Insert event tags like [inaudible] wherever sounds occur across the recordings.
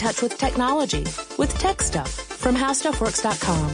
touch with technology with Tech Stuff from HowStuffWorks.com.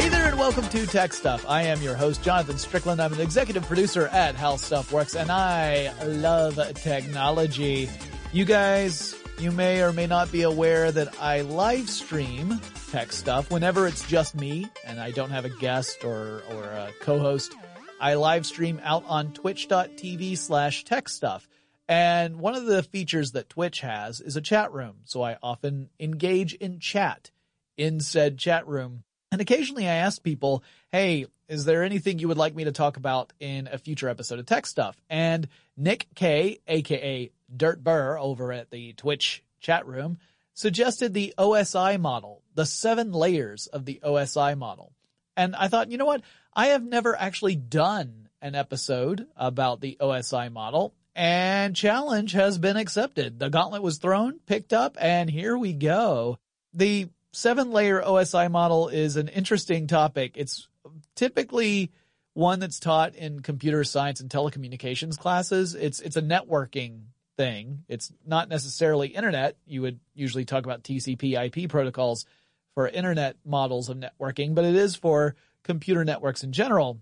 Hey there and welcome to Tech Stuff. I am your host, Jonathan Strickland. I'm an executive producer at How Stuff Works and I love technology. You guys, you may or may not be aware that I live stream tech stuff whenever it's just me and I don't have a guest or, or a co-host. I live stream out on twitch.tv slash tech stuff. And one of the features that Twitch has is a chat room. So I often engage in chat in said chat room and occasionally I ask people, hey, is there anything you would like me to talk about in a future episode of Tech Stuff? And Nick K, aka Dirt Burr over at the Twitch chat room, suggested the OSI model, the seven layers of the OSI model. And I thought, you know what? I have never actually done an episode about the OSI model and challenge has been accepted. The gauntlet was thrown, picked up, and here we go. The seven layer OSI model is an interesting topic. It's typically one that's taught in computer science and telecommunications classes. It's, it's a networking thing. It's not necessarily internet. You would usually talk about TCP IP protocols for internet models of networking, but it is for computer networks in general.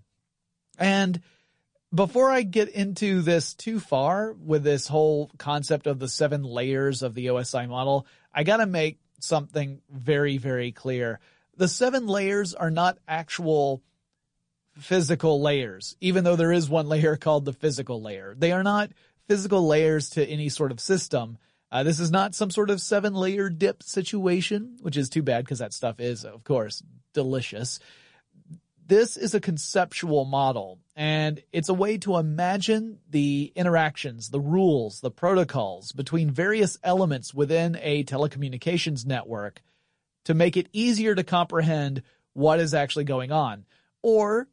And before I get into this too far with this whole concept of the seven layers of the OSI model, I gotta make something very, very clear. The seven layers are not actual physical layers, even though there is one layer [laughs] called the physical layer. They are not physical layers to any sort of system. Uh, this is not some sort of seven layer dip situation, which is too bad because that stuff is, of course, delicious. This is a conceptual model and it's a way to imagine the interactions, the rules, the protocols between various elements within a telecommunications network to make it easier to comprehend what is actually going on. Or,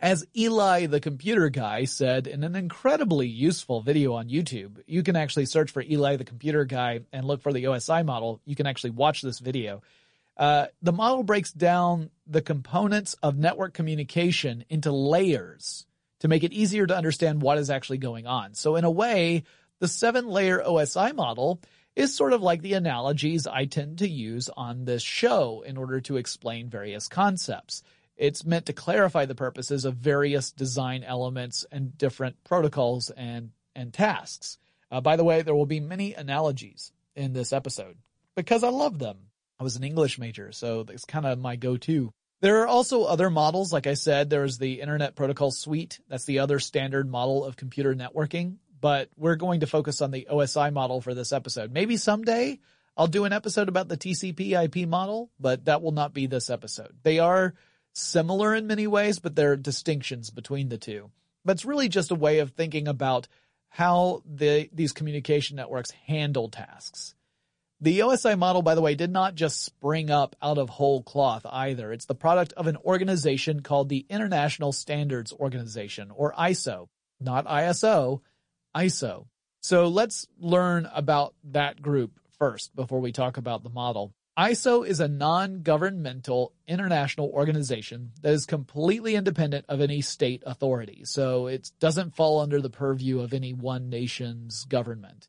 as Eli the computer guy said in an incredibly useful video on YouTube, you can actually search for Eli the computer guy and look for the OSI model. You can actually watch this video. Uh, the model breaks down the components of network communication into layers to make it easier to understand what is actually going on. So in a way, the seven layer OSI model is sort of like the analogies I tend to use on this show in order to explain various concepts. It's meant to clarify the purposes of various design elements and different protocols and, and tasks. Uh, by the way, there will be many analogies in this episode because I love them. I was an English major, so that's kind of my go-to. There are also other models. Like I said, there's the Internet Protocol Suite. That's the other standard model of computer networking. But we're going to focus on the OSI model for this episode. Maybe someday I'll do an episode about the TCP IP model, but that will not be this episode. They are similar in many ways, but there are distinctions between the two. But it's really just a way of thinking about how the, these communication networks handle tasks. The OSI model, by the way, did not just spring up out of whole cloth either. It's the product of an organization called the International Standards Organization, or ISO. Not ISO, ISO. So let's learn about that group first before we talk about the model. ISO is a non-governmental international organization that is completely independent of any state authority. So it doesn't fall under the purview of any one nation's government.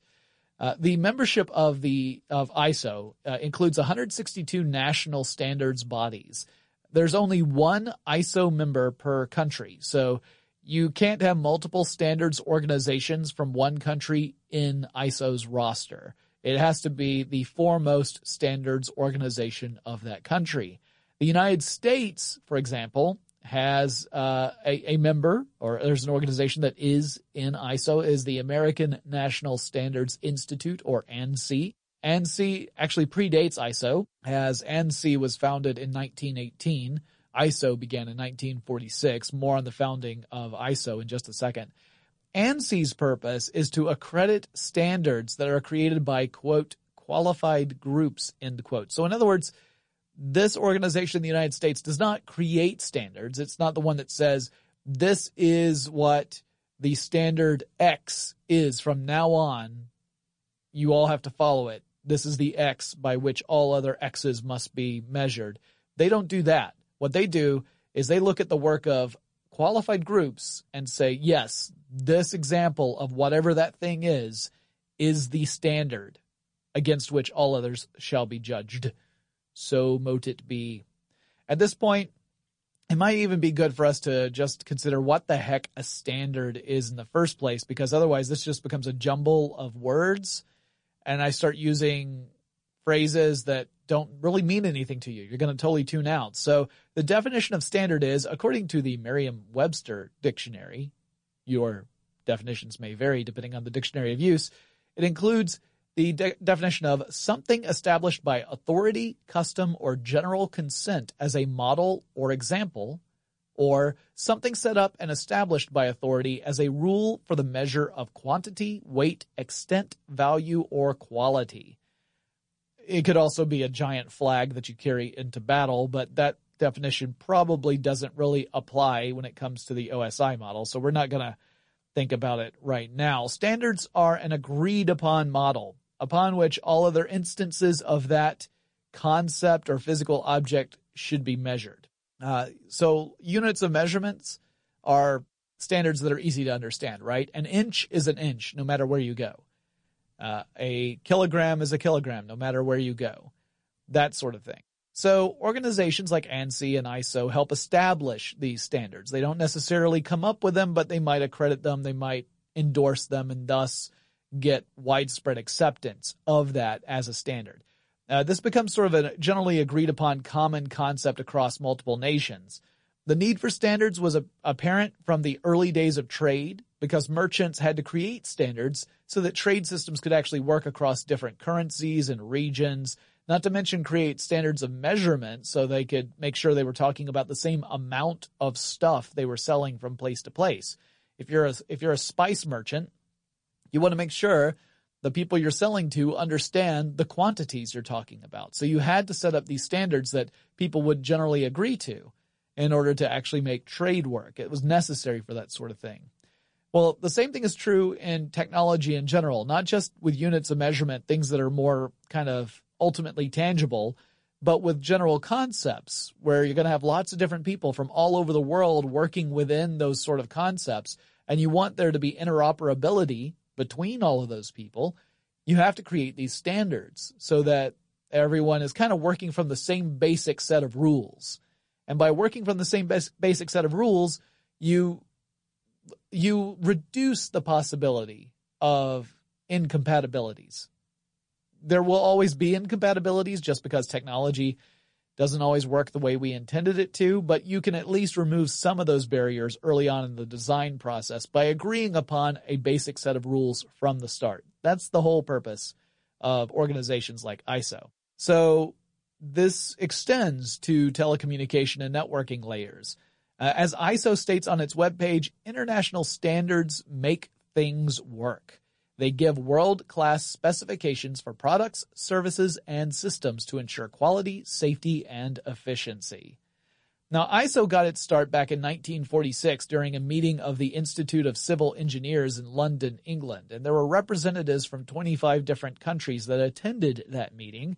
Uh, the membership of the of ISO uh, includes 162 national standards bodies. There's only one ISO member per country, so you can't have multiple standards organizations from one country in ISO's roster. It has to be the foremost standards organization of that country. The United States, for example, has uh, a, a member, or there's an organization that is in ISO, is the American National Standards Institute, or ANSI. ANSI actually predates ISO, as ANSI was founded in 1918. ISO began in 1946. More on the founding of ISO in just a second. ANSI's purpose is to accredit standards that are created by, quote, qualified groups, end quote. So in other words, this organization in the United States does not create standards. It's not the one that says this is what the standard X is from now on. You all have to follow it. This is the X by which all other X's must be measured. They don't do that. What they do is they look at the work of qualified groups and say, yes, this example of whatever that thing is, is the standard against which all others shall be judged. So mote it be. At this point, it might even be good for us to just consider what the heck a standard is in the first place, because otherwise this just becomes a jumble of words and I start using phrases that don't really mean anything to you. You're going to totally tune out. So the definition of standard is, according to the Merriam-Webster dictionary, your definitions may vary depending on the dictionary of use. It includes the de- definition of something established by authority, custom, or general consent as a model or example, or something set up and established by authority as a rule for the measure of quantity, weight, extent, value, or quality. It could also be a giant flag that you carry into battle, but that definition probably doesn't really apply when it comes to the OSI model, so we're not going to think about it right now. Standards are an agreed upon model upon which all other instances of that concept or physical object should be measured. Uh, so units of measurements are standards that are easy to understand, right? An inch is an inch no matter where you go. Uh, a kilogram is a kilogram no matter where you go. That sort of thing. So organizations like ANSI and ISO help establish these standards. They don't necessarily come up with them, but they might accredit them, they might endorse them, and thus get widespread acceptance of that as a standard. Uh, this becomes sort of a generally agreed upon common concept across multiple nations. The need for standards was a, apparent from the early days of trade because merchants had to create standards so that trade systems could actually work across different currencies and regions, not to mention create standards of measurement so they could make sure they were talking about the same amount of stuff they were selling from place to place. If you're a, if you're a spice merchant, you want to make sure the people you're selling to understand the quantities you're talking about. So you had to set up these standards that people would generally agree to in order to actually make trade work. It was necessary for that sort of thing. Well, the same thing is true in technology in general, not just with units of measurement, things that are more kind of ultimately tangible, but with general concepts where you're going to have lots of different people from all over the world working within those sort of concepts. And you want there to be interoperability between all of those people, you have to create these standards so that everyone is kind of working from the same basic set of rules. And by working from the same basic set of rules, you you reduce the possibility of incompatibilities. There will always be incompatibilities just because technology doesn't always work the way we intended it to, but you can at least remove some of those barriers early on in the design process by agreeing upon a basic set of rules from the start. That's the whole purpose of organizations like ISO. So this extends to telecommunication and networking layers. Uh, as ISO states on its webpage, international standards make things work. They give world-class specifications for products, services, and systems to ensure quality, safety, and efficiency. Now, ISO got its start back in 1946 during a meeting of the Institute of Civil Engineers in London, England, and there were representatives from 25 different countries that attended that meeting,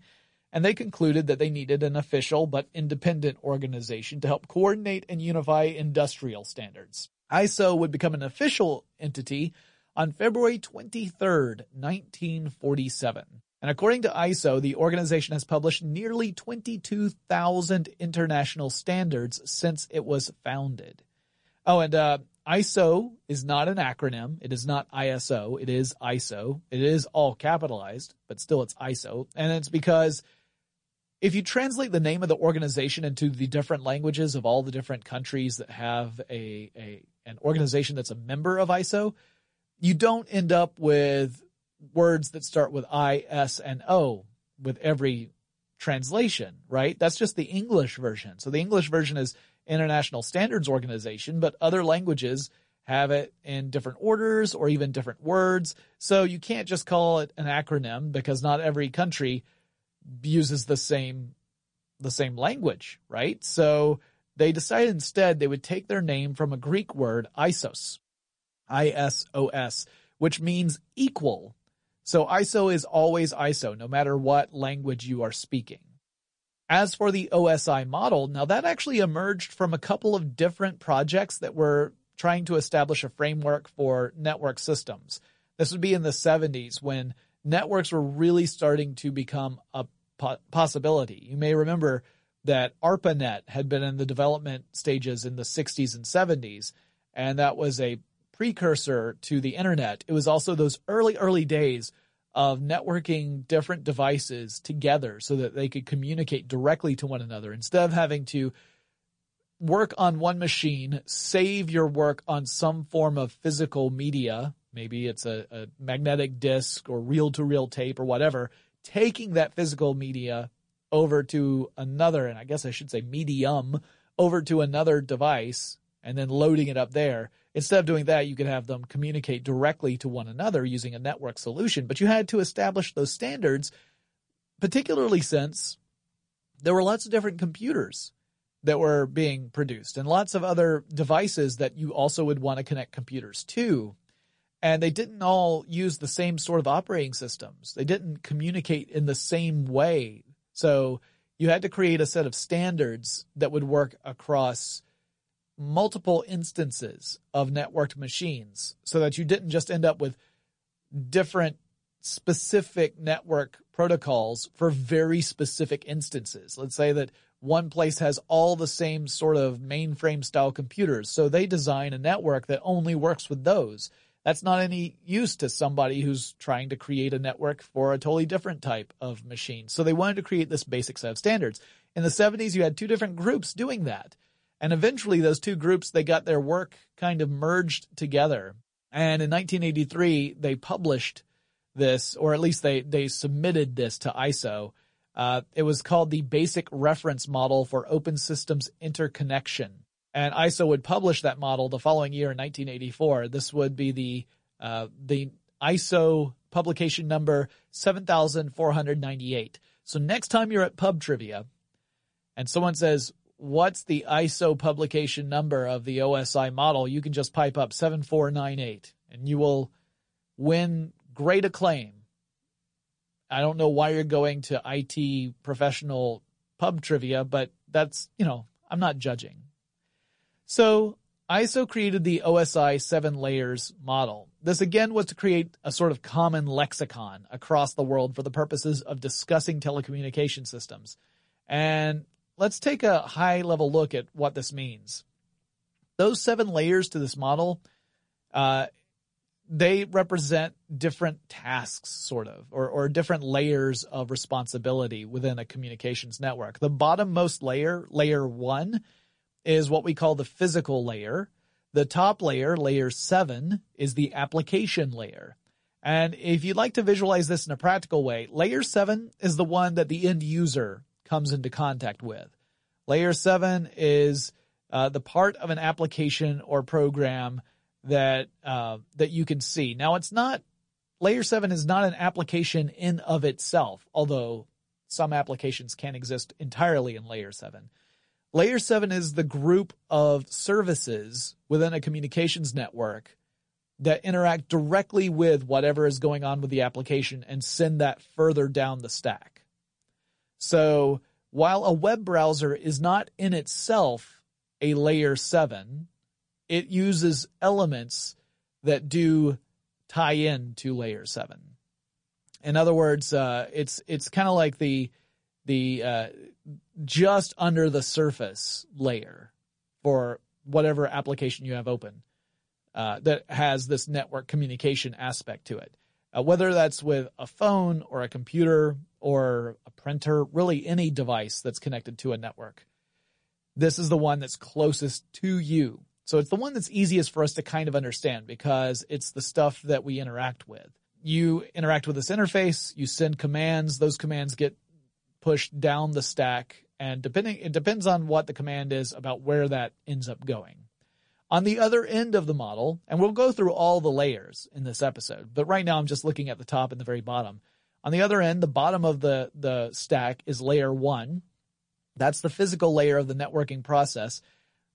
and they concluded that they needed an official but independent organization to help coordinate and unify industrial standards. ISO would become an official entity on February 23rd, 1947. And according to ISO, the organization has published nearly 22,000 international standards since it was founded. Oh, and uh, ISO is not an acronym. It is not ISO. It is ISO. It is all capitalized, but still it's ISO. And it's because if you translate the name of the organization into the different languages of all the different countries that have a, a an organization that's a member of ISO, you don't end up with words that start with I, S, and O with every translation, right? That's just the English version. So the English version is International Standards Organization, but other languages have it in different orders or even different words. So you can't just call it an acronym because not every country uses the same the same language, right? So they decided instead they would take their name from a Greek word isos, ISOS, which means equal. So ISO is always ISO, no matter what language you are speaking. As for the OSI model, now that actually emerged from a couple of different projects that were trying to establish a framework for network systems. This would be in the 70s when networks were really starting to become a po- possibility. You may remember that ARPANET had been in the development stages in the 60s and 70s, and that was a precursor to the internet. It was also those early, early days of networking different devices together so that they could communicate directly to one another instead of having to work on one machine, save your work on some form of physical media. Maybe it's a, a magnetic disc or reel to reel tape or whatever, taking that physical media over to another, and I guess I should say medium, over to another device and then loading it up there Instead of doing that, you could have them communicate directly to one another using a network solution, but you had to establish those standards, particularly since there were lots of different computers that were being produced and lots of other devices that you also would want to connect computers to. And they didn't all use the same sort of operating systems. They didn't communicate in the same way. So you had to create a set of standards that would work across multiple instances of networked machines so that you didn't just end up with different specific network protocols for very specific instances. Let's say that one place has all the same sort of mainframe style computers. So they design a network that only works with those. That's not any use to somebody who's trying to create a network for a totally different type of machine. So they wanted to create this basic set of standards. In the 70s, you had two different groups doing that. And eventually those two groups, they got their work kind of merged together. And in 1983, they published this, or at least they, they submitted this to ISO. Uh, it was called the Basic Reference Model for Open Systems Interconnection. And ISO would publish that model the following year in 1984. This would be the, uh, the ISO publication number 7498. So next time you're at pub trivia and someone says, what's the ISO publication number of the OSI model, you can just pipe up 7498 and you will win great acclaim. I don't know why you're going to IT professional pub trivia, but that's, you know, I'm not judging. So ISO created the OSI seven layers model. This again was to create a sort of common lexicon across the world for the purposes of discussing telecommunication systems. And let's take a high level look at what this means. Those seven layers to this model, uh, they represent different tasks, sort of, or, or different layers of responsibility within a communications network. The bottommost layer, layer one, is what we call the physical layer. The top layer, layer seven, is the application layer. And if you'd like to visualize this in a practical way, layer seven is the one that the end user comes into contact with. Layer 7 is uh, the part of an application or program that uh, that you can see. Now it's not layer 7 is not an application in of itself, although some applications can exist entirely in layer 7. Layer 7 is the group of services within a communications network that interact directly with whatever is going on with the application and send that further down the stack. So while a web browser is not in itself a layer 7, it uses elements that do tie in to layer 7. In other words, uh, it's it's kind of like the the uh, just under the surface layer for whatever application you have open uh, that has this network communication aspect to it. Uh, whether that's with a phone or a computer or a printer, really any device that's connected to a network. This is the one that's closest to you. So it's the one that's easiest for us to kind of understand because it's the stuff that we interact with. You interact with this interface, you send commands, those commands get pushed down the stack and depending, it depends on what the command is about where that ends up going. On the other end of the model, and we'll go through all the layers in this episode, but right now I'm just looking at the top and the very bottom. On the other end, the bottom of the, the stack is layer one. That's the physical layer of the networking process.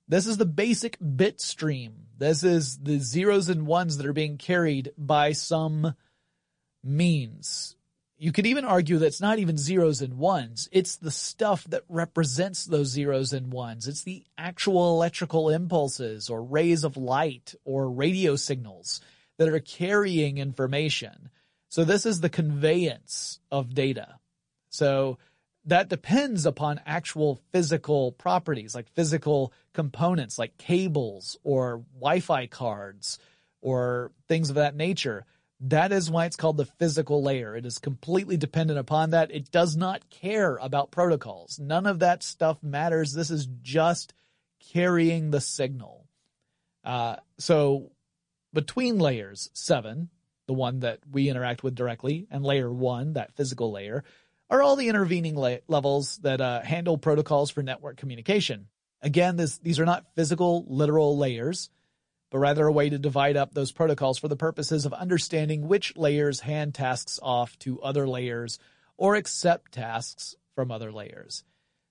This is the basic bit stream. This is the zeros and ones that are being carried by some means. You could even argue that it's not even zeros and ones. It's the stuff that represents those zeros and ones. It's the actual electrical impulses or rays of light or radio signals that are carrying information. So this is the conveyance of data. So that depends upon actual physical properties, like physical components, like cables or Wi-Fi cards or things of that nature. That is why it's called the physical layer. It is completely dependent upon that. It does not care about protocols. None of that stuff matters. This is just carrying the signal. Uh, so between layers seven, the one that we interact with directly, and layer one, that physical layer, are all the intervening la- levels that uh, handle protocols for network communication. Again, this, these are not physical, literal layers, but rather a way to divide up those protocols for the purposes of understanding which layers hand tasks off to other layers or accept tasks from other layers.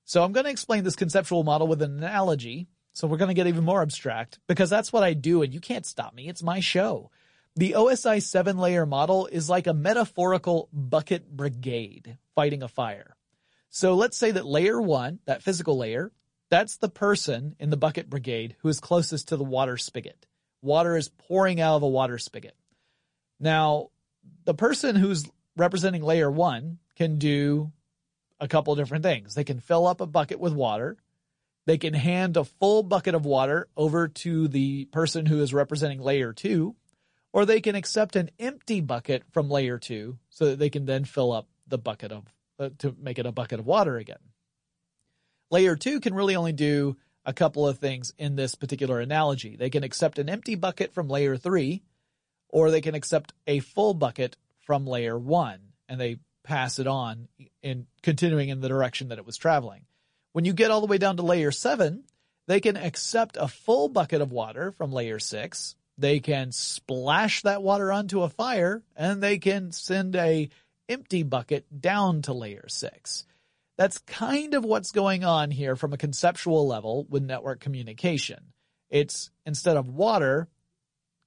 So I'm going to explain this conceptual model with an analogy. So we're going to get even more abstract because that's what I do and you can't stop me. It's my show. The OSI seven layer model is like a metaphorical bucket brigade fighting a fire. So let's say that layer one, that physical layer, that's the person in the bucket brigade who is closest to the water spigot. Water is pouring out of a water spigot. Now, the person who's representing layer one can do a couple different things. They can fill up a bucket with water. They can hand a full bucket of water over to the person who is representing layer two or they can accept an empty bucket from layer two so that they can then fill up the bucket of, uh, to make it a bucket of water again. Layer two can really only do a couple of things in this particular analogy. They can accept an empty bucket from layer three, or they can accept a full bucket from layer one, and they pass it on in continuing in the direction that it was traveling. When you get all the way down to layer seven, they can accept a full bucket of water from layer six, they can splash that water onto a fire and they can send a empty bucket down to layer six. That's kind of what's going on here from a conceptual level with network communication. It's instead of water,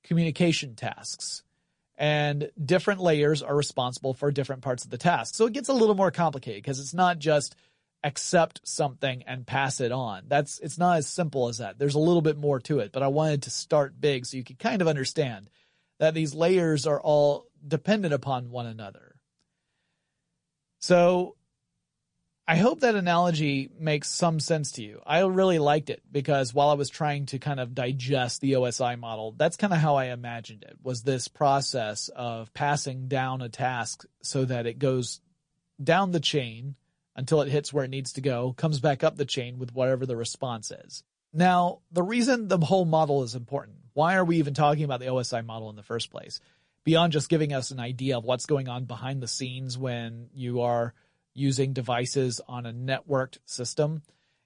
communication tasks. And different layers are responsible for different parts of the task. So it gets a little more complicated because it's not just accept something and pass it on. That's, it's not as simple as that. There's a little bit more to it, but I wanted to start big so you could kind of understand that these layers are all dependent upon one another. So I hope that analogy makes some sense to you. I really liked it because while I was trying to kind of digest the OSI model, that's kind of how I imagined it was this process of passing down a task so that it goes down the chain until it hits where it needs to go, comes back up the chain with whatever the response is. Now, the reason the whole model is important, why are we even talking about the OSI model in the first place? Beyond just giving us an idea of what's going on behind the scenes when you are using devices on a networked system,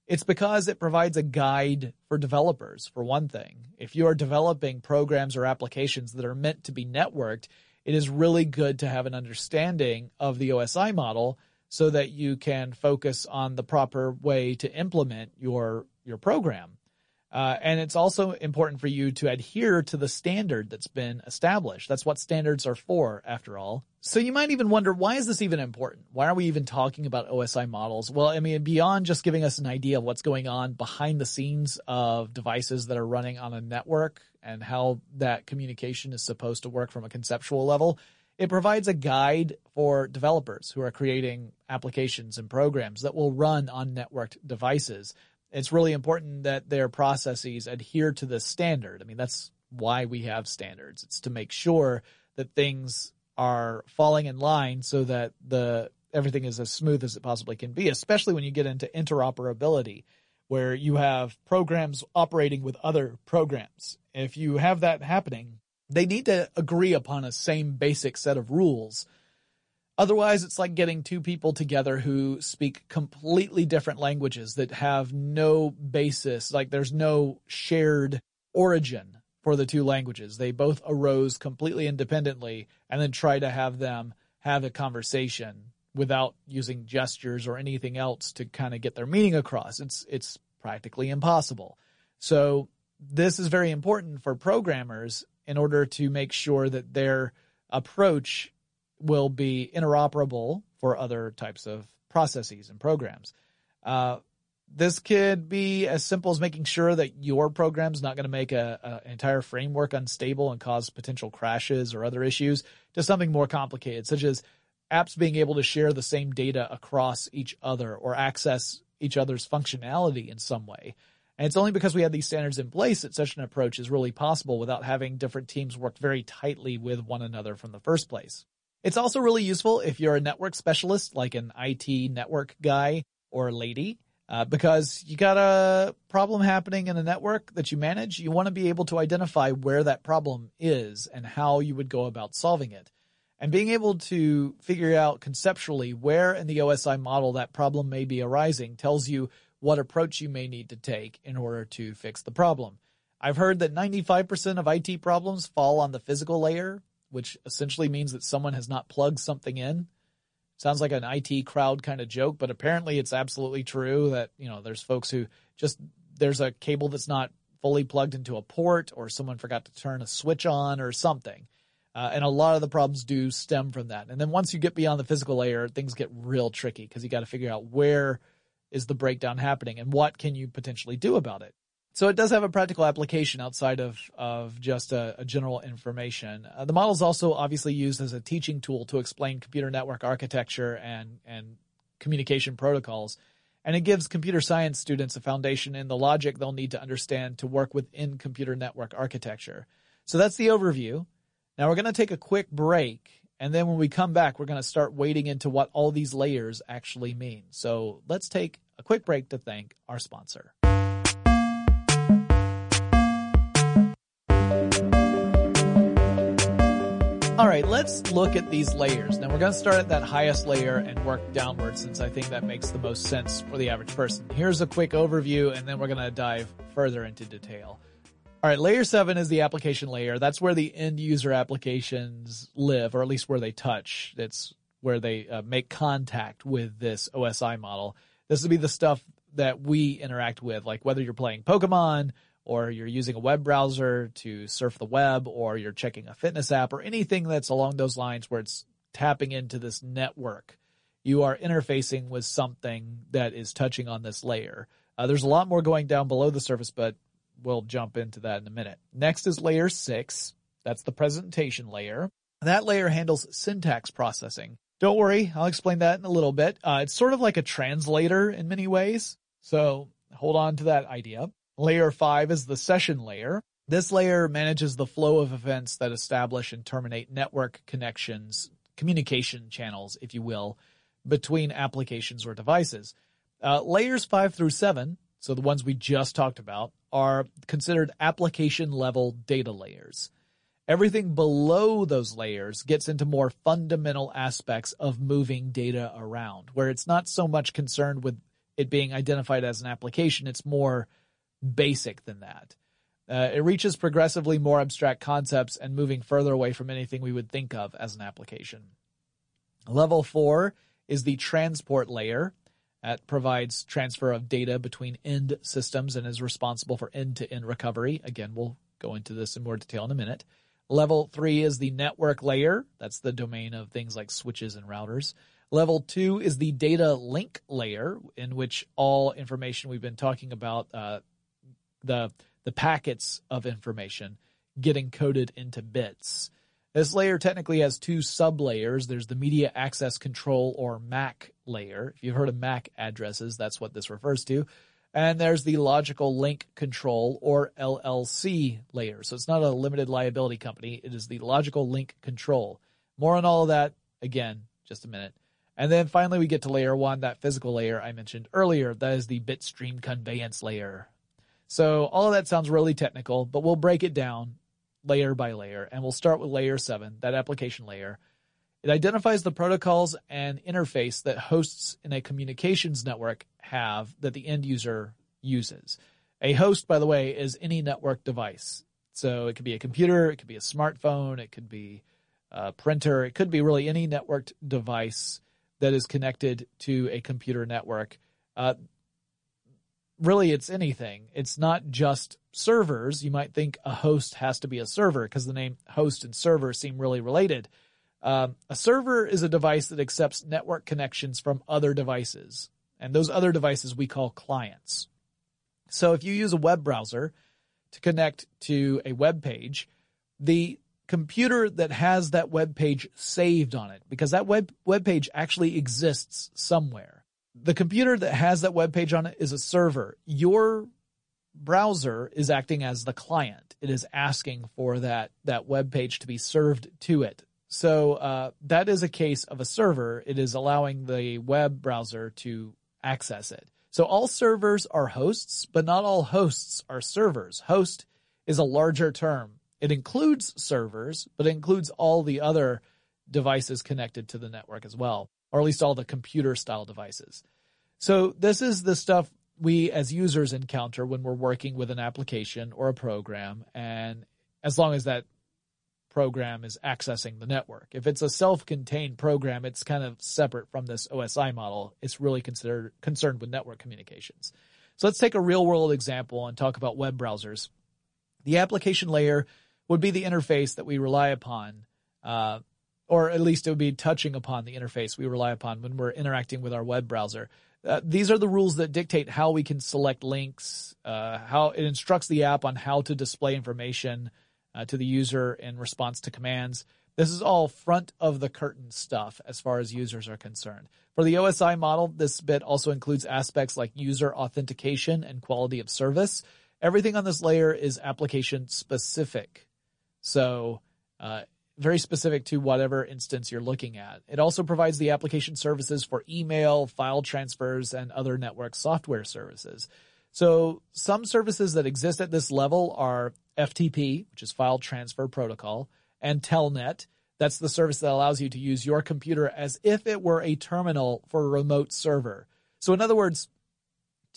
it's because it provides a guide for developers, for one thing. If you are developing programs or applications that are meant to be networked, it is really good to have an understanding of the OSI model so that you can focus on the proper way to implement your your program. Uh, and it's also important for you to adhere to the standard that's been established. That's what standards are for, after all. So you might even wonder, why is this even important? Why are we even talking about OSI models? Well, I mean, beyond just giving us an idea of what's going on behind the scenes of devices that are running on a network and how that communication is supposed to work from a conceptual level, it provides a guide for developers who are creating applications and programs that will run on networked devices. It's really important that their processes adhere to the standard. I mean, that's why we have standards. It's to make sure that things are falling in line so that the everything is as smooth as it possibly can be, especially when you get into interoperability where you have programs operating with other programs. If you have that happening, they need to agree upon a same basic set of rules. Otherwise, it's like getting two people together who speak completely different languages that have no basis, like there's no shared origin for the two languages. They both arose completely independently and then try to have them have a conversation without using gestures or anything else to kind of get their meaning across. It's, it's practically impossible. So this is very important for programmers in order to make sure that their approach will be interoperable for other types of processes and programs. Uh, This could be as simple as making sure that your program's not going to make a, a, an entire framework unstable and cause potential crashes or other issues to something more complicated, such as apps being able to share the same data across each other or access each other's functionality in some way. And it's only because we have these standards in place that such an approach is really possible without having different teams work very tightly with one another from the first place. It's also really useful if you're a network specialist, like an IT network guy or lady, uh, because you got a problem happening in a network that you manage. You want to be able to identify where that problem is and how you would go about solving it. And being able to figure out conceptually where in the OSI model that problem may be arising tells you what approach you may need to take in order to fix the problem. I've heard that 95% of IT problems fall on the physical layer, which essentially means that someone has not plugged something in. Sounds like an IT crowd kind of joke, but apparently it's absolutely true that, you know, there's folks who just, there's a cable that's not fully plugged into a port or someone forgot to turn a switch on or something. Uh, and a lot of the problems do stem from that. And then once you get beyond the physical layer, things get real tricky because you got to figure out where is the breakdown happening and what can you potentially do about it. So it does have a practical application outside of, of just a, a general information. Uh, the model is also obviously used as a teaching tool to explain computer network architecture and, and communication protocols. And it gives computer science students a foundation in the logic they'll need to understand to work within computer network architecture. So that's the overview. Now we're going to take a quick break and then when we come back, we're going to start wading into what all these layers actually mean. So let's take a quick break to thank our sponsor. All right, let's look at these layers. Now we're going to start at that highest layer and work downward since I think that makes the most sense for the average person. Here's a quick overview and then we're going to dive further into detail. All right, layer seven is the application layer. That's where the end user applications live, or at least where they touch. It's where they uh, make contact with this OSI model. This would be the stuff that we interact with, like whether you're playing Pokemon or you're using a web browser to surf the web or you're checking a fitness app or anything that's along those lines where it's tapping into this network. You are interfacing with something that is touching on this layer. Uh, there's a lot more going down below the surface, but We'll jump into that in a minute. Next is layer six. That's the presentation layer. That layer handles syntax processing. Don't worry, I'll explain that in a little bit. Uh, it's sort of like a translator in many ways. So hold on to that idea. Layer five is the session layer. This layer manages the flow of events that establish and terminate network connections, communication channels, if you will, between applications or devices. Uh, layers five through seven, so the ones we just talked about, are considered application level data layers. Everything below those layers gets into more fundamental aspects of moving data around, where it's not so much concerned with it being identified as an application, it's more basic than that. Uh, it reaches progressively more abstract concepts and moving further away from anything we would think of as an application. Level four is the transport layer. That provides transfer of data between end systems and is responsible for end-to-end recovery. Again, we'll go into this in more detail in a minute. Level three is the network layer. That's the domain of things like switches and routers. Level two is the data link layer, in which all information we've been talking about, uh, the the packets of information, get encoded into bits. This layer technically has two sublayers. There's the media access control or MAC layer. If you've heard of MAC addresses, that's what this refers to. And there's the logical link control or LLC layer. So it's not a limited liability company. It is the logical link control. More on all of that again, just a minute. And then finally we get to layer one, that physical layer I mentioned earlier. That is the bitstream conveyance layer. So all of that sounds really technical, but we'll break it down layer by layer, and we'll start with layer seven, that application layer. It identifies the protocols and interface that hosts in a communications network have that the end user uses. A host, by the way, is any network device. So it could be a computer, it could be a smartphone, it could be a printer, it could be really any networked device that is connected to a computer network. Uh, really it's anything. It's not just servers. You might think a host has to be a server because the name host and server seem really related. Um, a server is a device that accepts network connections from other devices. And those other devices we call clients. So if you use a web browser to connect to a web page, the computer that has that web page saved on it, because that web, web page actually exists somewhere. The computer that has that web page on it is a server. Your browser is acting as the client. It is asking for that, that web page to be served to it. So uh, that is a case of a server. It is allowing the web browser to access it. So all servers are hosts, but not all hosts are servers. Host is a larger term. It includes servers, but it includes all the other devices connected to the network as well, or at least all the computer style devices. So this is the stuff we as users encounter when we're working with an application or a program. And as long as that program is accessing the network. If it's a self-contained program, it's kind of separate from this OSI model. It's really considered concerned with network communications. So let's take a real world example and talk about web browsers. The application layer would be the interface that we rely upon, uh, or at least it would be touching upon the interface we rely upon when we're interacting with our web browser. Uh, these are the rules that dictate how we can select links, uh, how it instructs the app on how to display information, uh, to the user in response to commands. This is all front of the curtain stuff as far as users are concerned. For the OSI model, this bit also includes aspects like user authentication and quality of service. Everything on this layer is application specific. So, uh, very specific to whatever instance you're looking at. It also provides the application services for email, file transfers, and other network software services. So some services that exist at this level are FTP, which is File Transfer Protocol, and Telnet. That's the service that allows you to use your computer as if it were a terminal for a remote server. So in other words,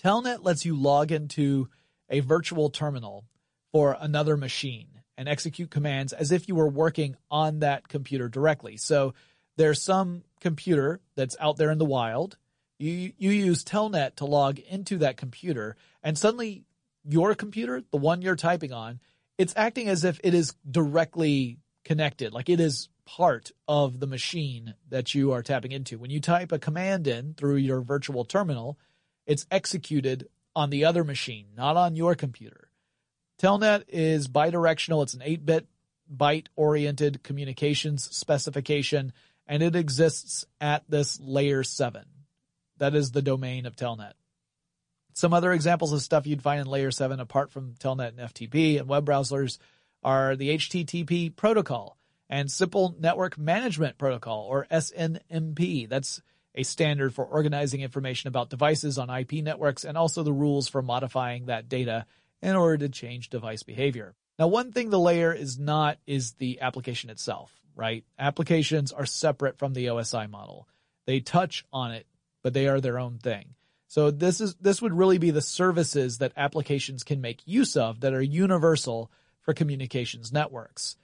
Telnet lets you log into a virtual terminal for another machine and execute commands as if you were working on that computer directly. So there's some computer that's out there in the wild you, you use Telnet to log into that computer and suddenly your computer, the one you're typing on, it's acting as if it is directly connected, like it is part of the machine that you are tapping into. When you type a command in through your virtual terminal, it's executed on the other machine, not on your computer. Telnet is bidirectional. It's an 8-bit byte oriented communications specification and it exists at this layer 7. That is the domain of Telnet. Some other examples of stuff you'd find in layer 7 apart from Telnet and FTP and web browsers are the HTTP protocol and Simple Network Management Protocol or SNMP. That's a standard for organizing information about devices on IP networks and also the rules for modifying that data in order to change device behavior. Now, one thing the layer is not is the application itself, right? Applications are separate from the OSI model. They touch on it but they are their own thing. So this is, this would really be the services that applications can make use of that are universal for communications networks.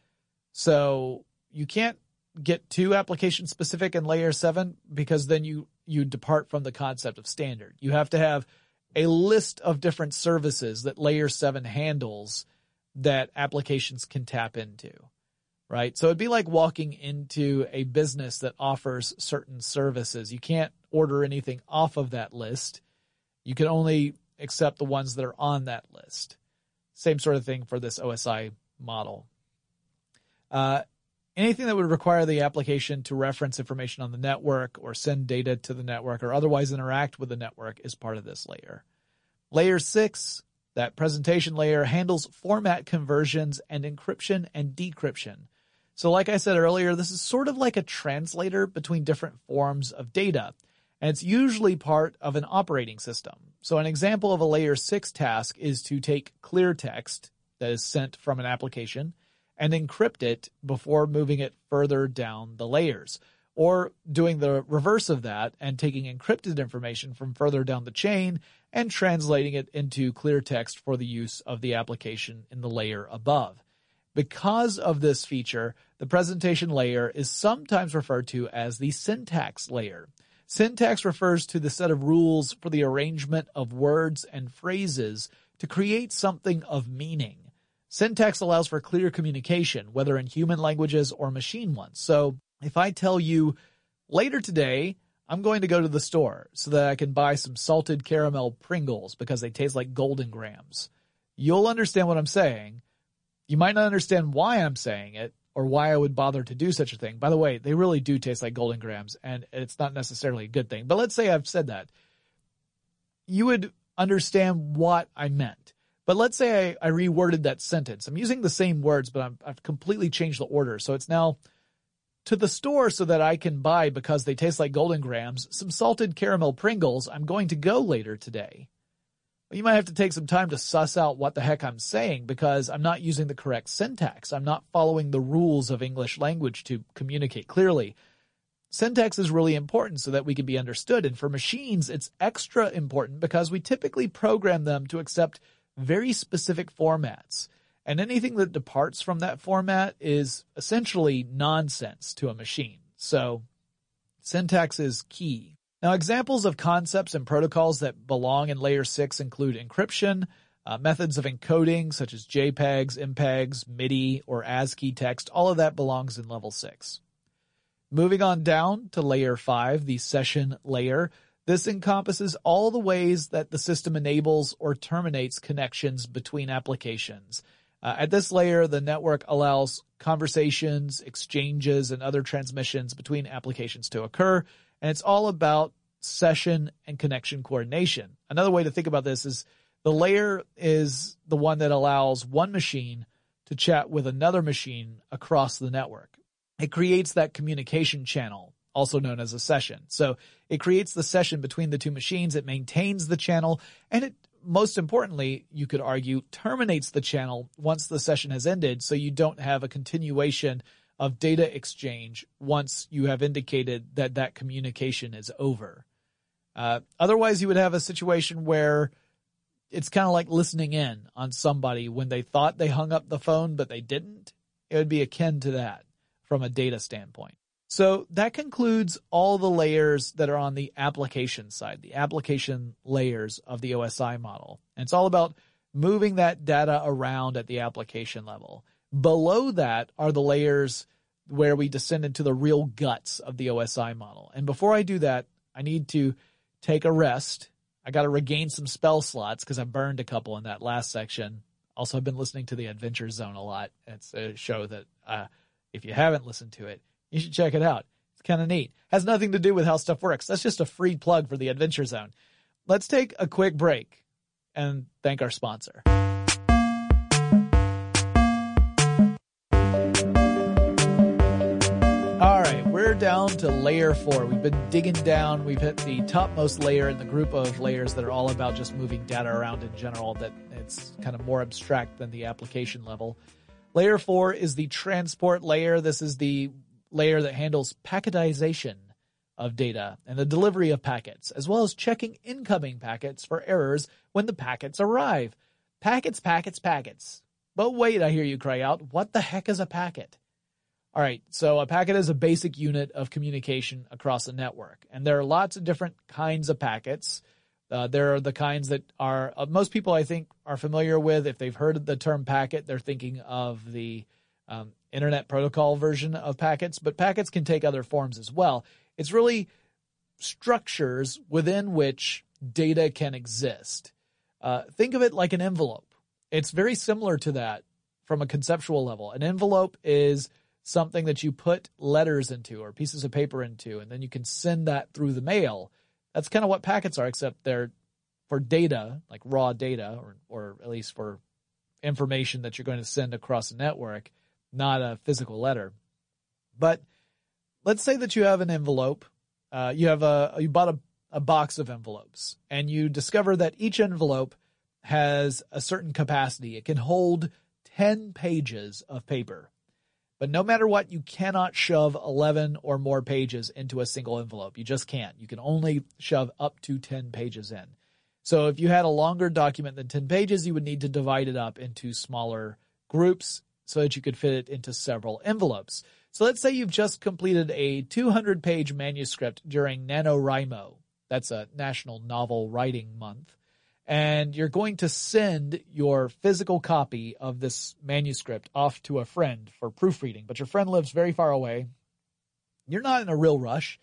So you can't get too application specific in layer seven because then you, you depart from the concept of standard. You have to have a list of different services that layer seven handles that applications can tap into right? So it'd be like walking into a business that offers certain services. You can't order anything off of that list. You can only accept the ones that are on that list. Same sort of thing for this OSI model. Uh, anything that would require the application to reference information on the network or send data to the network or otherwise interact with the network is part of this layer. Layer six, that presentation layer handles format conversions and encryption and decryption. So like I said earlier, this is sort of like a translator between different forms of data, and it's usually part of an operating system. So an example of a layer 6 task is to take clear text that is sent from an application and encrypt it before moving it further down the layers. Or doing the reverse of that and taking encrypted information from further down the chain and translating it into clear text for the use of the application in the layer above. Because of this feature, the presentation layer is sometimes referred to as the syntax layer. Syntax refers to the set of rules for the arrangement of words and phrases to create something of meaning. Syntax allows for clear communication, whether in human languages or machine ones. So if I tell you later today, I'm going to go to the store so that I can buy some salted caramel Pringles because they taste like Golden Grahams. You'll understand what I'm saying. You might not understand why I'm saying it or why I would bother to do such a thing. By the way, they really do taste like Golden Grahams and it's not necessarily a good thing. But let's say I've said that. You would understand what I meant. But let's say I, I reworded that sentence. I'm using the same words, but i have completely changed the order. So it's now to the store so that I can buy, because they taste like Golden Grahams, some salted caramel Pringles. I'm going to go later today. you might have to take some time to suss out what the heck I'm saying because I'm not using the correct syntax. I'm not following the rules of English language to communicate clearly. Syntax is really important so that we can be understood. And for machines, it's extra important because we typically program them to accept very specific formats. And anything that departs from that format is essentially nonsense to a machine. So syntax is key. Now, examples of concepts and protocols that belong in layer six include encryption, uh, methods of encoding such as JPEGs, MPEGs, MIDI, or ASCII text. All of that belongs in level six. Moving on down to layer five, the session layer. This encompasses all the ways that the system enables or terminates connections between applications. Uh, at this layer, the network allows conversations, exchanges, and other transmissions between applications to occur, and it's all about session and connection coordination. Another way to think about this is the layer is the one that allows one machine to chat with another machine across the network. It creates that communication channel, also known as a session. So it creates the session between the two machines. It maintains the channel and it most importantly, you could argue, terminates the channel once the session has ended so you don't have a continuation of data exchange once you have indicated that that communication is over. Uh, otherwise, you would have a situation where it's kind of like listening in on somebody when they thought they hung up the phone, but they didn't. It would be akin to that from a data standpoint. So that concludes all the layers that are on the application side, the application layers of the OSI model. And it's all about moving that data around at the application level. Below that are the layers where we descend into the real guts of the OSI model. And before I do that, I need to take a rest. I got to regain some spell slots because I burned a couple in that last section. Also, I've been listening to the Adventure Zone a lot. It's a show that, uh, if you haven't listened to it, you should check it out. It's kind of neat. Has nothing to do with how stuff works. That's just a free plug for the Adventure Zone. Let's take a quick break and thank our sponsor. All right, we're down to layer four. We've been digging down. We've hit the topmost layer in the group of layers that are all about just moving data around in general, that it's kind of more abstract than the application level. Layer four is the transport layer. This is the layer that handles packetization of data and the delivery of packets, as well as checking incoming packets for errors when the packets arrive. Packets, packets, packets. But wait, I hear you cry out, what the heck is a packet? All right, so a packet is a basic unit of communication across a network, and there are lots of different kinds of packets. Uh, there are the kinds that are uh, most people I think are familiar with. If they've heard the term packet, they're thinking of the um, internet protocol version of packets, but packets can take other forms as well. It's really structures within which data can exist. Uh, think of it like an envelope. It's very similar to that from a conceptual level. An envelope is something that you put letters into or pieces of paper into, and then you can send that through the mail. That's kind of what packets are, except they're for data, like raw data, or, or at least for information that you're going to send across a network not a physical letter. But let's say that you have an envelope. Uh, you have a you bought a, a box of envelopes, and you discover that each envelope has a certain capacity. It can hold ten pages of paper. But no matter what, you cannot shove 11 or more pages into a single envelope. You just can't. You can only shove up to 10 pages in. So if you had a longer document than 10 pages, you would need to divide it up into smaller groups so that you could fit it into several envelopes. So let's say you've just completed a 200 page manuscript during NaNoWriMo. That's a National Novel Writing Month. And you're going to send your physical copy of this manuscript off to a friend for proofreading, but your friend lives very far away. You're not in a real rush.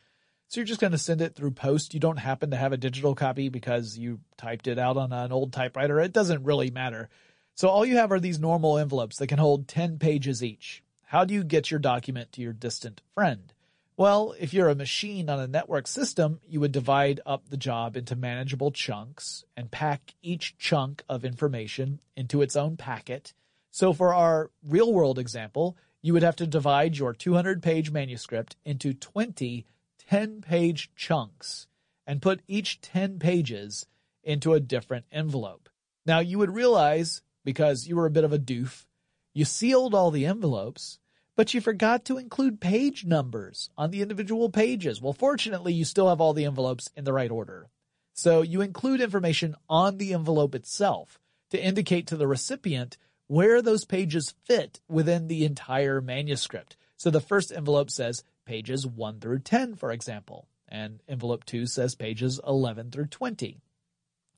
So you're just going to send it through post. You don't happen to have a digital copy because you typed it out on an old typewriter. It doesn't really matter. So all you have are these normal envelopes that can hold 10 pages each. How do you get your document to your distant friend? Well, if you're a machine on a network system, you would divide up the job into manageable chunks and pack each chunk of information into its own packet. So for our real world example, you would have to divide your 200 page manuscript into 20 10 page chunks and put each 10 pages into a different envelope. Now you would realize, because you were a bit of a doof, you sealed all the envelopes, but you forgot to include page numbers on the individual pages. Well, fortunately, you still have all the envelopes in the right order. So you include information on the envelope itself to indicate to the recipient where those pages fit within the entire manuscript. So the first envelope says pages 1 through 10, for example, and envelope 2 says pages 11 through 20.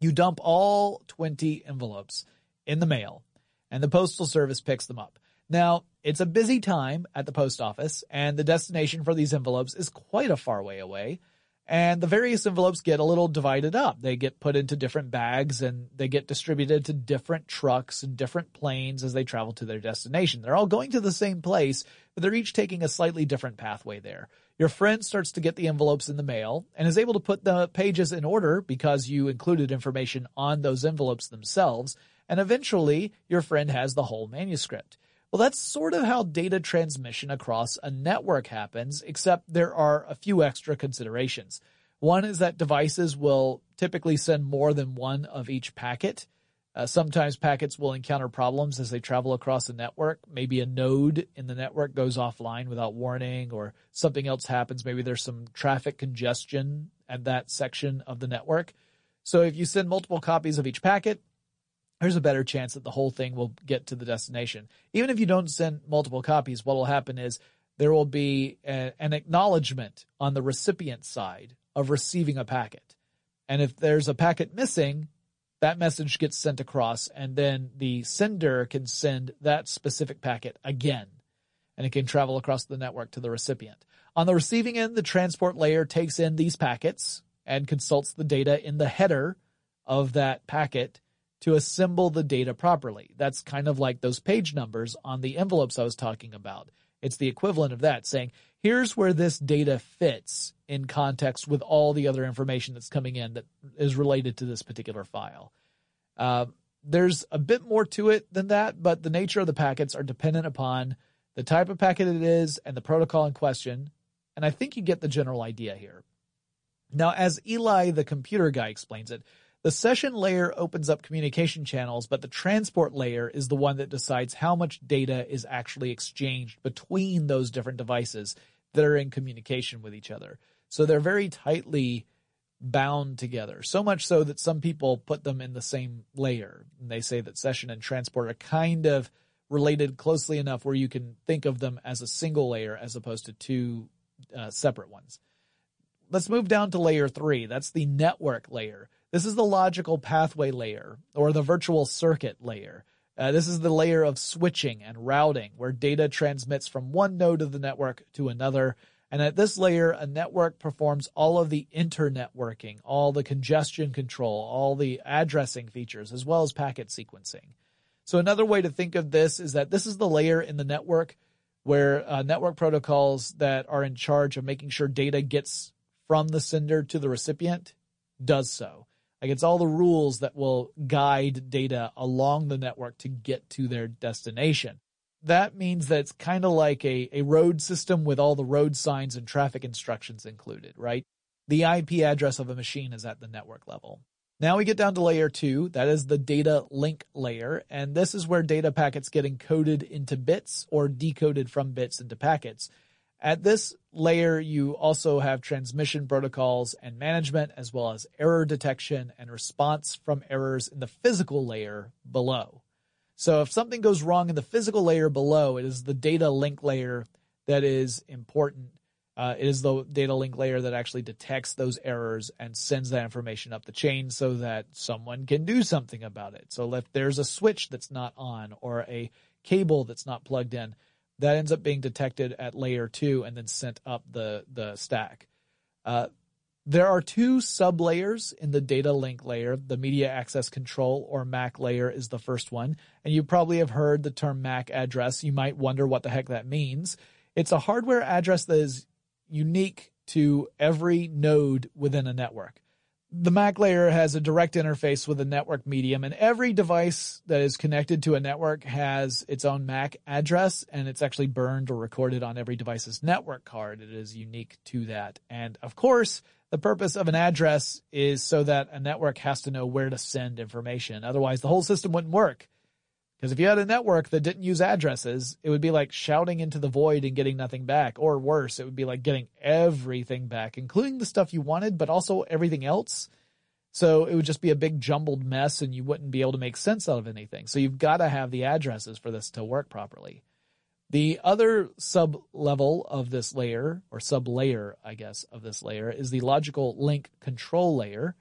You dump all 20 envelopes in the mail and the postal service picks them up. Now, it's a busy time at the post office and the destination for these envelopes is quite a far way away. And the various envelopes get a little divided up. They get put into different bags and they get distributed to different trucks and different planes as they travel to their destination. They're all going to the same place, but they're each taking a slightly different pathway there. Your friend starts to get the envelopes in the mail and is able to put the pages in order because you included information on those envelopes themselves. And eventually your friend has the whole manuscript. Well, that's sort of how data transmission across a network happens, except there are a few extra considerations. One is that devices will typically send more than one of each packet. Uh, sometimes packets will encounter problems as they travel across a network. Maybe a node in the network goes offline without warning or something else happens. Maybe there's some traffic congestion at that section of the network. So if you send multiple copies of each packet, there's a better chance that the whole thing will get to the destination. Even if you don't send multiple copies, what will happen is there will be a, an acknowledgement on the recipient side of receiving a packet. And if there's a packet missing, that message gets sent across and then the sender can send that specific packet again and it can travel across the network to the recipient. On the receiving end, the transport layer takes in these packets and consults the data in the header of that packet to assemble the data properly. That's kind of like those page numbers on the envelopes I was talking about. It's the equivalent of that saying, here's where this data fits in context with all the other information that's coming in that is related to this particular file. Uh, there's a bit more to it than that, but the nature of the packets are dependent upon the type of packet it is and the protocol in question. And I think you get the general idea here. Now, as Eli, the computer guy, explains it, the session layer opens up communication channels, but the transport layer is the one that decides how much data is actually exchanged between those different devices that are in communication with each other. So they're very tightly bound together. So much so that some people put them in the same layer. And they say that session and transport are kind of related closely enough where you can think of them as a single layer as opposed to two uh, separate ones. Let's move down to layer three. That's the network layer. This is the logical pathway layer or the virtual circuit layer. Uh, this is the layer of switching and routing where data transmits from one node of the network to another. And at this layer, a network performs all of the internetworking, all the congestion control, all the addressing features, as well as packet sequencing. So another way to think of this is that this is the layer in the network where uh, network protocols that are in charge of making sure data gets from the sender to the recipient does so. Like it's all the rules that will guide data along the network to get to their destination. That means that it's kind of like a, a road system with all the road signs and traffic instructions included, right? The IP address of a machine is at the network level. Now we get down to layer two. That is the data link layer. And this is where data packets get encoded into bits or decoded from bits into packets. At this layer, you also have transmission protocols and management, as well as error detection and response from errors in the physical layer below. So if something goes wrong in the physical layer below, it is the data link layer that is important. Uh, it is the data link layer that actually detects those errors and sends that information up the chain so that someone can do something about it. So if there's a switch that's not on or a cable that's not plugged in, that ends up being detected at layer two and then sent up the the stack. Uh, there are two sublayers in the data link layer. The media access control or MAC layer is the first one. And you probably have heard the term MAC address. You might wonder what the heck that means. It's a hardware address that is unique to every node within a network. The MAC layer has a direct interface with a network medium and every device that is connected to a network has its own MAC address and it's actually burned or recorded on every device's network card. It is unique to that. And of course, the purpose of an address is so that a network has to know where to send information. Otherwise, the whole system wouldn't work. Because if you had a network that didn't use addresses, it would be like shouting into the void and getting nothing back. Or worse, it would be like getting everything back, including the stuff you wanted, but also everything else. So it would just be a big jumbled mess and you wouldn't be able to make sense out of anything. So you've got to have the addresses for this to work properly. The other sub level of this layer, or sub layer, I guess, of this layer is the logical link control layer.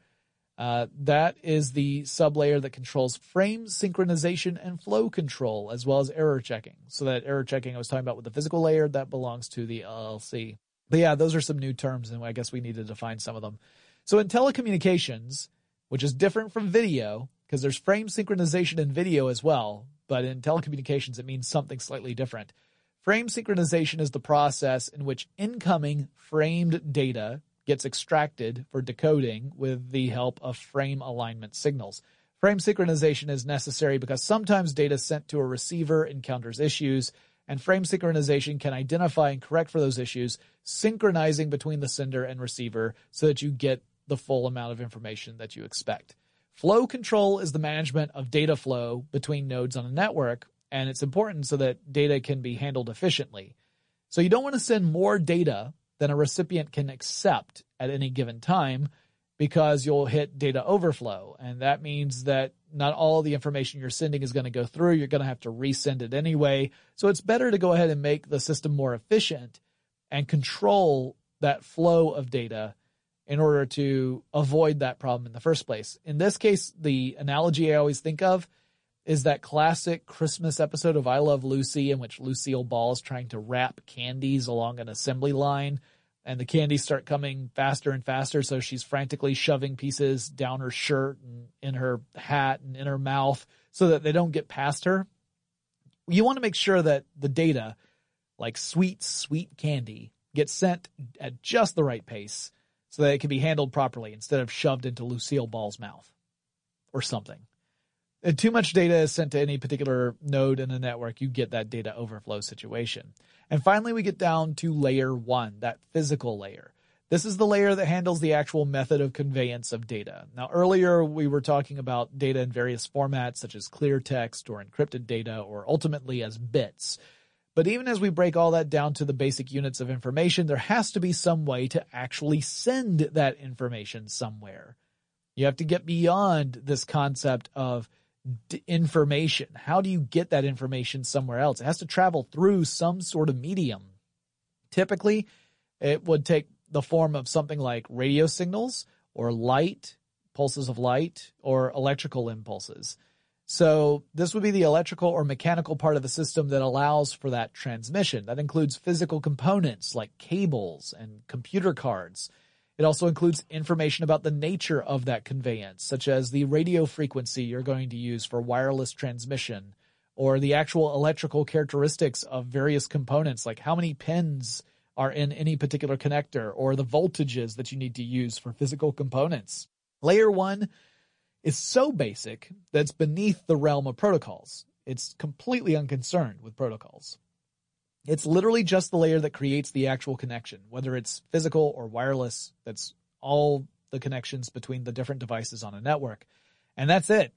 Uh, that is the sub layer that controls frame synchronization and flow control, as well as error checking. So that error checking I was talking about with the physical layer, that belongs to the LLC. But yeah, those are some new terms, and I guess we need to define some of them. So in telecommunications, which is different from video, because there's frame synchronization in video as well, but in telecommunications, it means something slightly different. Frame synchronization is the process in which incoming framed data gets extracted for decoding with the help of frame alignment signals. Frame synchronization is necessary because sometimes data sent to a receiver encounters issues, and frame synchronization can identify and correct for those issues, synchronizing between the sender and receiver so that you get the full amount of information that you expect. Flow control is the management of data flow between nodes on a network, and it's important so that data can be handled efficiently. So you don't want to send more data than a recipient can accept at any given time because you'll hit data overflow. And that means that not all the information you're sending is going to go through. You're going to have to resend it anyway. So it's better to go ahead and make the system more efficient and control that flow of data in order to avoid that problem in the first place. In this case, the analogy I always think of is that classic Christmas episode of I Love Lucy in which Lucille Ball is trying to wrap candies along an assembly line and the candies start coming faster and faster. So she's frantically shoving pieces down her shirt and in her hat and in her mouth so that they don't get past her. You want to make sure that the data, like sweet, sweet candy, gets sent at just the right pace so that it can be handled properly instead of shoved into Lucille Ball's mouth or something. If too much data is sent to any particular node in the network, you get that data overflow situation. And finally, we get down to layer one, that physical layer. This is the layer that handles the actual method of conveyance of data. Now, earlier we were talking about data in various formats, such as clear text or encrypted data, or ultimately as bits. But even as we break all that down to the basic units of information, there has to be some way to actually send that information somewhere. You have to get beyond this concept of d- information. How do you get that information somewhere else? It has to travel through some sort of medium. Typically, it would take the form of something like radio signals or light, pulses of light, or electrical impulses. So this would be the electrical or mechanical part of the system that allows for that transmission. That includes physical components like cables and computer cards. It also includes information about the nature of that conveyance, such as the radio frequency you're going to use for wireless transmission, or the actual electrical characteristics of various components, like how many pins are in any particular connector, or the voltages that you need to use for physical components. Layer one is so basic that it's beneath the realm of protocols. It's completely unconcerned with protocols. It's literally just the layer that creates the actual connection, whether it's physical or wireless. That's all the connections between the different devices on a network. And that's it.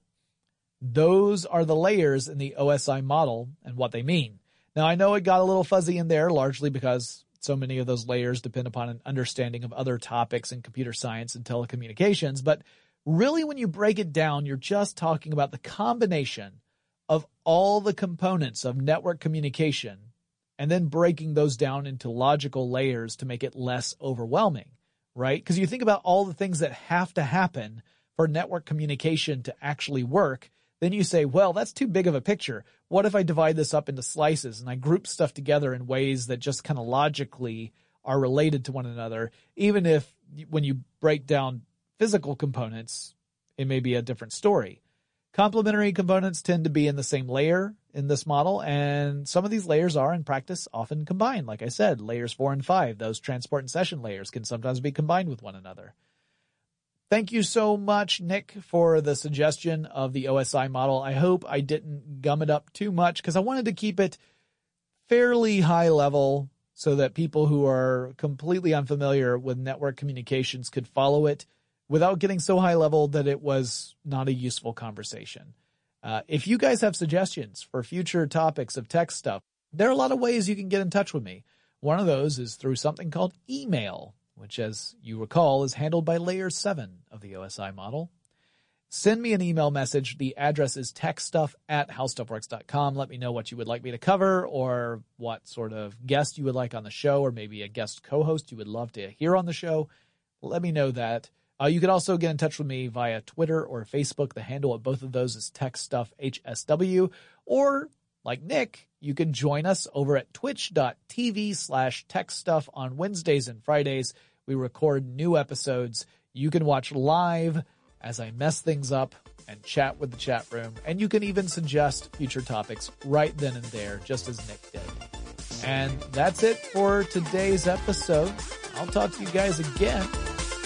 Those are the layers in the OSI model and what they mean. Now I know it got a little fuzzy in there largely because so many of those layers depend upon an understanding of other topics in computer science and telecommunications, but Really, when you break it down, you're just talking about the combination of all the components of network communication and then breaking those down into logical layers to make it less overwhelming, right? Because you think about all the things that have to happen for network communication to actually work. Then you say, well, that's too big of a picture. What if I divide this up into slices and I group stuff together in ways that just kind of logically are related to one another, even if when you break down physical components, it may be a different story. Complementary components tend to be in the same layer in this model, and some of these layers are in practice often combined. Like I said, layers four and five, those transport and session layers can sometimes be combined with one another. Thank you so much, Nick, for the suggestion of the OSI model. I hope I didn't gum it up too much because I wanted to keep it fairly high level so that people who are completely unfamiliar with network communications could follow it without getting so high level that it was not a useful conversation. Uh, if you guys have suggestions for future topics of tech stuff, there are a lot of ways you can get in touch with me. One of those is through something called email, which as you recall is handled by layer 7 of the OSI model. Send me an email message. The address is techstuff at howstuffworks.com. Let me know what you would like me to cover or what sort of guest you would like on the show or maybe a guest co-host you would love to hear on the show. Let me know that. Uh, you can also get in touch with me via Twitter or Facebook. The handle of both of those is TechStuffHSW. Or, like Nick, you can join us over at twitch.tv slash techstuff on Wednesdays and Fridays. We record new episodes. You can watch live as I mess things up and chat with the chat room. And you can even suggest future topics right then and there, just as Nick did. And that's it for today's episode. I'll talk to you guys again